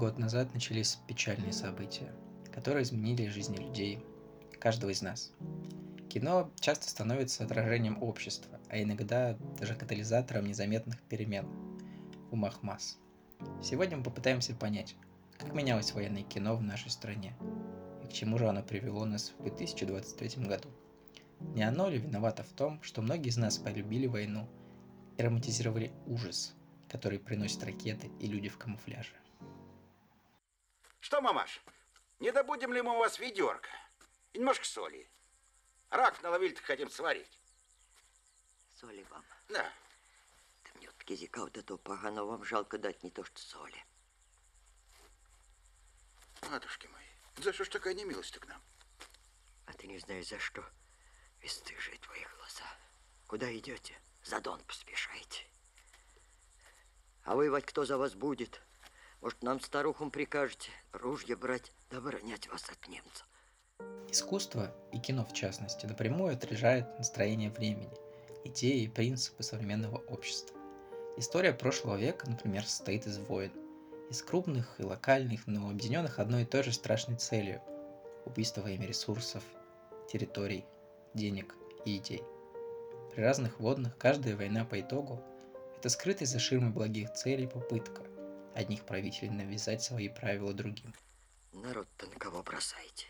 Год назад начались печальные события, которые изменили жизни людей, каждого из нас. Кино часто становится отражением общества, а иногда даже катализатором незаметных перемен в умах масс. Сегодня мы попытаемся понять, как менялось военное кино в нашей стране и к чему же оно привело нас в 2023 году. Не оно ли виновато в том, что многие из нас полюбили войну и романтизировали ужас, который приносят ракеты и люди в камуфляже? Что, мамаш, не добудем ли мы у вас ведерко? И немножко соли. Рак наловили-то хотим сварить. Соли вам. Да. Та мне от языка вот этого поганого вам жалко дать не то, что соли. Матушки мои, за что ж такая немилость к нам? А ты не знаешь за что. Бесстыжие твои глаза. Куда идете? За Дон поспешайте. А воевать кто за вас будет? Может, нам старухам прикажете ружья брать да оборонять вас от немцев? Искусство, и кино в частности, напрямую отражает настроение времени, идеи и принципы современного общества. История прошлого века, например, состоит из войн, из крупных и локальных, но объединенных одной и той же страшной целью – убийство во имя ресурсов, территорий, денег и идей. При разных водных каждая война по итогу – это скрытый за ширмой благих целей попытка одних правителей навязать свои правила другим. Народ-то на кого бросаете?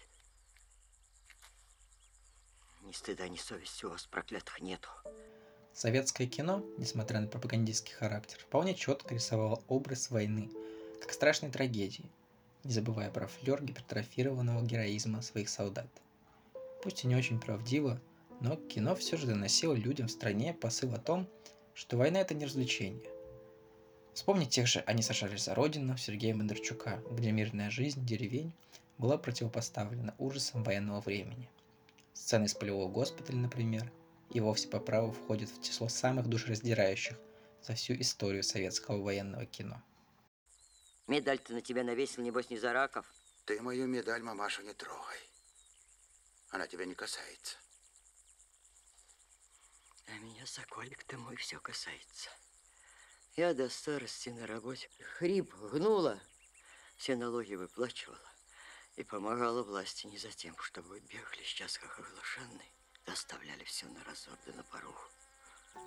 Ни стыда, ни совести у вас проклятых нету. Советское кино, несмотря на пропагандистский характер, вполне четко рисовало образ войны, как страшной трагедии, не забывая про флер гипертрофированного героизма своих солдат. Пусть и не очень правдиво, но кино все же доносило людям в стране посыл о том, что война это не развлечение. Вспомнить тех же «Они сражались за Родину» Сергея Бондарчука, где мирная жизнь деревень была противопоставлена ужасам военного времени – Сцены из полевого госпиталя, например, и вовсе по праву входят в число самых душераздирающих за всю историю советского военного кино. Медаль-то на тебя навесил, небось, не за раков. Ты мою медаль, мамаша, не трогай. Она тебя не касается. А меня, соколик-то мой, все касается. Я до старости на работе хрип гнула, все налоги выплачивала. И помогала власти не за тем, чтобы бегали сейчас как оглашенные, доставляли все на разор да на поруху.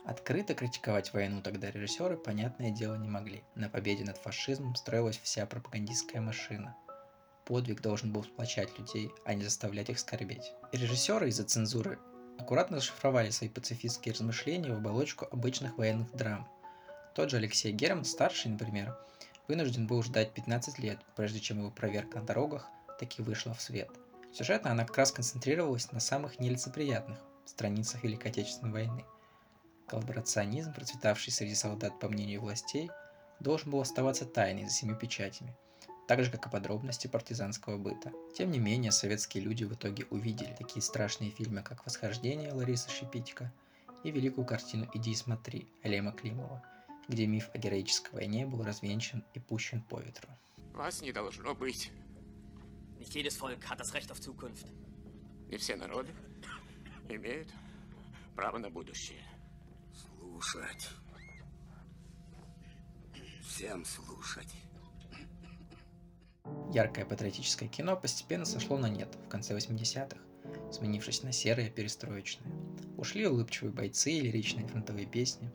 Открыто критиковать войну тогда режиссеры, понятное дело, не могли. На победе над фашизмом строилась вся пропагандистская машина. Подвиг должен был сплочать людей, а не заставлять их скорбеть. Режиссеры из-за цензуры аккуратно зашифровали свои пацифистские размышления в оболочку обычных военных драм. Тот же Алексей Герман, старший, например, вынужден был ждать 15 лет, прежде чем его проверка на дорогах таки вышла в свет. Сюжетно она как раз концентрировалась на самых нелицеприятных страницах Великой Отечественной войны. Коллаборационизм, процветавший среди солдат по мнению властей, должен был оставаться тайной за семью печатями, так же, как и подробности партизанского быта. Тем не менее, советские люди в итоге увидели такие страшные фильмы, как «Восхождение» Ларисы Шипитько и великую картину «Иди и смотри» Алема Климова, где миф о героической войне был развенчан и пущен по ветру. Вас не должно быть. Nicht jedes Volk hat das Recht auf Zukunft. Не все народы имеют право на будущее. Слушать. Всем слушать. Яркое патриотическое кино постепенно сошло на нет в конце 80-х, сменившись на серое перестроечное. Ушли улыбчивые бойцы и лиричные фронтовые песни.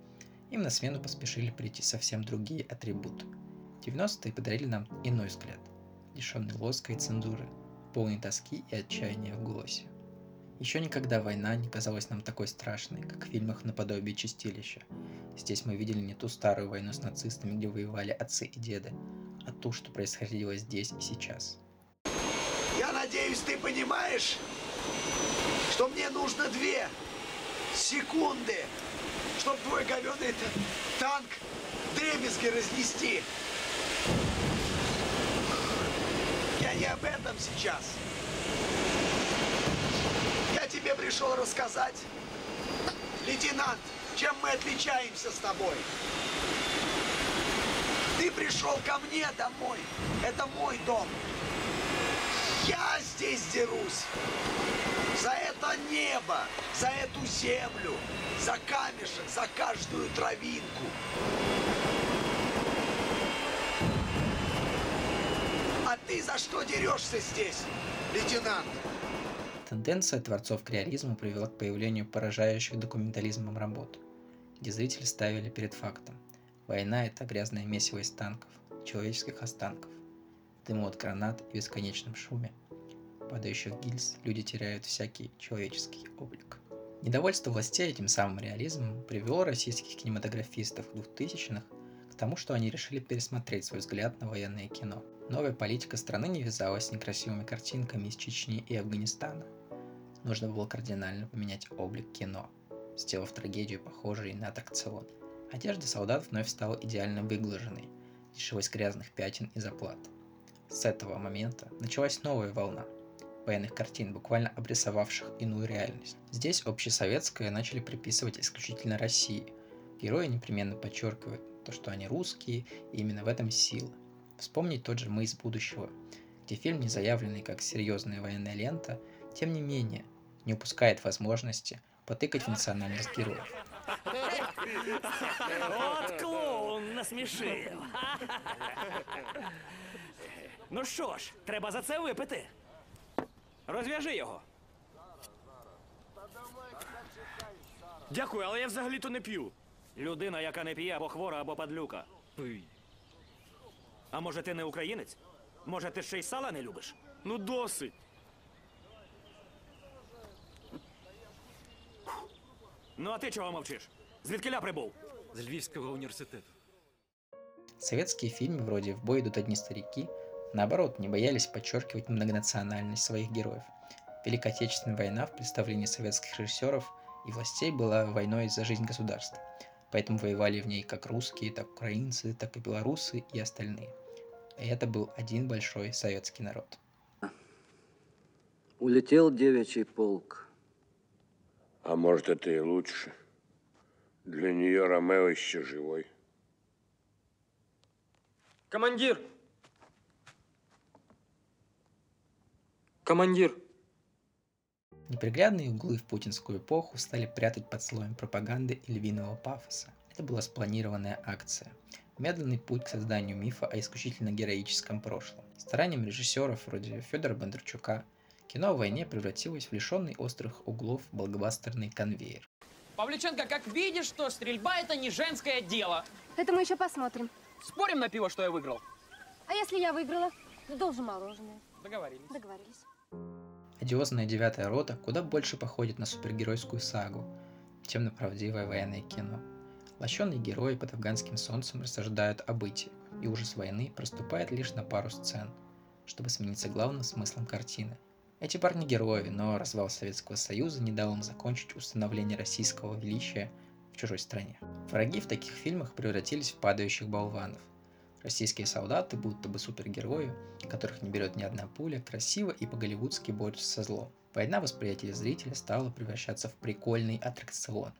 Им на смену поспешили прийти совсем другие атрибуты. 90-е подарили нам иной взгляд – лишенный лоска и цензуры, полный тоски и отчаяния в голосе. Еще никогда война не казалась нам такой страшной, как в фильмах наподобие «Чистилища». Здесь мы видели не ту старую войну с нацистами, где воевали отцы и деды, а ту, что происходило здесь и сейчас. Я надеюсь, ты понимаешь, что мне нужно две секунды, чтобы твой говеный танк дребезги разнести. Я не об этом сейчас. Я тебе пришел рассказать, лейтенант, чем мы отличаемся с тобой. Ты пришел ко мне домой. Это мой дом. Здесь дерусь. За это небо, за эту землю, за камешек, за каждую травинку. ты за что дерешься здесь, лейтенант? Тенденция творцов креализма привела к появлению поражающих документализмом работ, где зрители ставили перед фактом. Война – это грязное месиво из танков, человеческих останков, дыму от гранат и бесконечном шуме. Падающих гильз люди теряют всякий человеческий облик. Недовольство властей этим самым реализмом привело российских кинематографистов 2000-х к тому, что они решили пересмотреть свой взгляд на военное кино. Новая политика страны не вязалась с некрасивыми картинками из Чечни и Афганистана. Нужно было кардинально поменять облик кино, сделав трагедию похожей на аттракцион. Одежда солдат вновь стала идеально выглаженной, лишилась грязных пятен и заплат. С этого момента началась новая волна – военных картин, буквально обрисовавших иную реальность. Здесь общесоветское начали приписывать исключительно России. Герои непременно подчеркивают то, что они русские, и именно в этом сила. Вспомнить тот же «Мы из будущего», где фильм, не заявленный как серьезная военная лента, тем не менее не упускает возможности потыкать в национальность героев. От клоун насмішив. Ну що ж, треба за це випити. Розв'яжи його. Дякую, але я взагалі-то не п'ю. Людина, яка не п'є або хвора, або падлюка. Пий. А може ти не українець? Може ти ще й сала не любиш? Ну досить. Ну а ти чого мовчиш? Звідкиля прибув? З Львівського університету. Советские фильмы вроде «В бой идут одни старики» наоборот не боялись подчеркивать многонациональность своих героев. Великая Отечественная война в представлении советских режиссеров и властей была войной за жизнь государства. Поэтому воевали в ней как русские, так украинцы, так и белорусы и остальные. И это был один большой советский народ. Улетел девичий полк. А может, это и лучше. Для нее Ромео еще живой. Командир! Командир! Неприглядные углы в путинскую эпоху стали прятать под слоем пропаганды и львиного пафоса. Это была спланированная акция. Медленный путь к созданию мифа о исключительно героическом прошлом. Старанием режиссеров вроде Федора Бондарчука кино о войне превратилось в лишенный острых углов блокбастерный конвейер. Павлюченко, как видишь, что стрельба это не женское дело. Это мы еще посмотрим. Спорим на пиво, что я выиграл? А если я выиграла? Должен мороженое. Договорились. Договорились. Одиозная девятая рота куда больше походит на супергеройскую сагу, чем на правдивое военное кино. Лощеные герои под афганским солнцем рассуждают о бытии, и ужас войны проступает лишь на пару сцен, чтобы смениться главным смыслом картины. Эти парни герои, но развал Советского Союза не дал им закончить установление российского величия в чужой стране. Враги в таких фильмах превратились в падающих болванов – Российские солдаты, будто бы супергерои, которых не берет ни одна пуля, красиво и по-голливудски борются со злом. Война восприятия зрителя стала превращаться в прикольный аттракцион.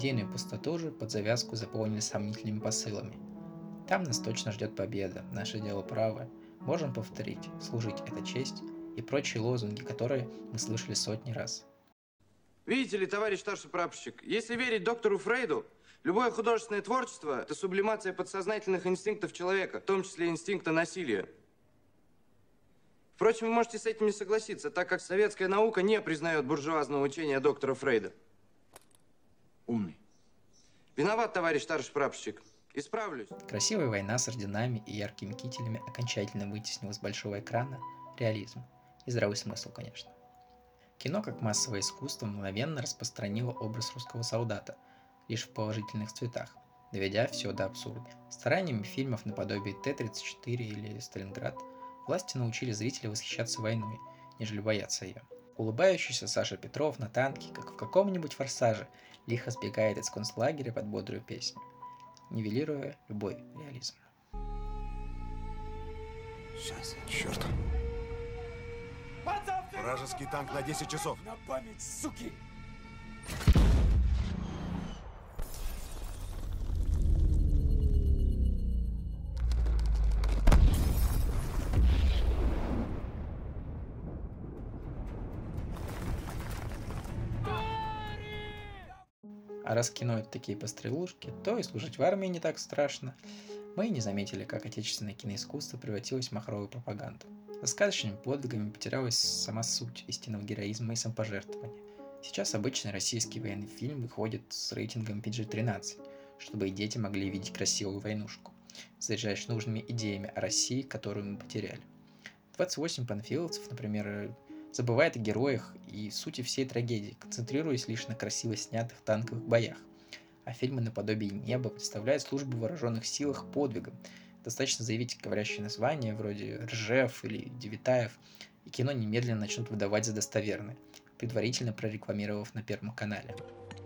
Идейную пустоту же под завязку заполнили сомнительными посылами. Там нас точно ждет победа, наше дело право, можем повторить, служить это честь и прочие лозунги, которые мы слышали сотни раз. Видите ли, товарищ старший прапорщик, если верить доктору Фрейду, любое художественное творчество – это сублимация подсознательных инстинктов человека, в том числе инстинкта насилия. Впрочем, вы можете с этим не согласиться, так как советская наука не признает буржуазного учения доктора Фрейда. Умный. Виноват, товарищ старший прапорщик. Исправлюсь. Красивая война с орденами и яркими кителями окончательно вытеснила с большого экрана реализм. И здравый смысл, конечно. Кино как массовое искусство мгновенно распространило образ русского солдата, лишь в положительных цветах, доведя все до абсурда. Стараниями фильмов наподобие Т-34 или Сталинград власти научили зрителя восхищаться войной, нежели бояться ее. Улыбающийся Саша Петров на танке, как в каком-нибудь форсаже, лихо сбегает из концлагеря под бодрую песню, нивелируя любой реализм. Сейчас, черт. Вражеский танк на 10 часов. На память, суки! А раз такие пострелушки, то и служить в армии не так страшно. Мы и не заметили, как отечественное киноискусство превратилось в махровую пропаганду. За сказочными подвигами потерялась сама суть истинного героизма и самопожертвования. Сейчас обычный российский военный фильм выходит с рейтингом PG-13, чтобы и дети могли видеть красивую войнушку, заряжаясь нужными идеями о России, которую мы потеряли. 28 панфиловцев, например, забывает о героях и сути всей трагедии, концентрируясь лишь на красиво снятых танковых боях. А фильмы наподобие «Неба» представляют службу в вооруженных силах подвигом. Достаточно заявить говорящее название, вроде Ржев или Девитаев, и кино немедленно начнут выдавать за достоверное, предварительно прорекламировав на Первом канале.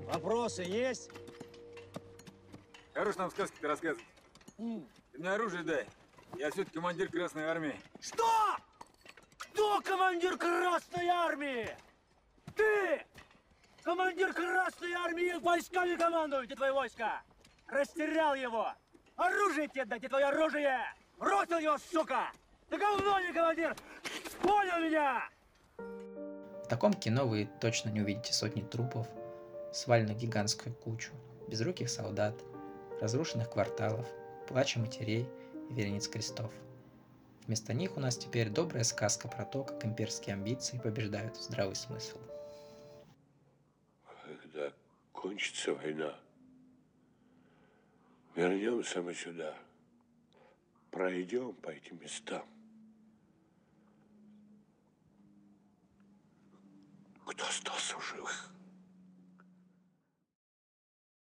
Вопросы есть? Хорош нам сказки-то рассказывать. Ты мне оружие дай. Я все-таки командир Красной Армии. Что? Кто командир Красной Армии? Ты! Командир Красной Армии войсками командует, и твои войска! Растерял его! Оружие тебе дайте, твое оружие! Бросил его, сука! Ты говно не командир! Понял меня? В таком кино вы точно не увидите сотни трупов, сваленных гигантскую кучу, безруких солдат, разрушенных кварталов, плача матерей и верениц крестов. Вместо них у нас теперь добрая сказка про то, как имперские амбиции побеждают здравый смысл. Кончится война, вернемся мы сюда, пройдем по этим местам. Кто остался в живых?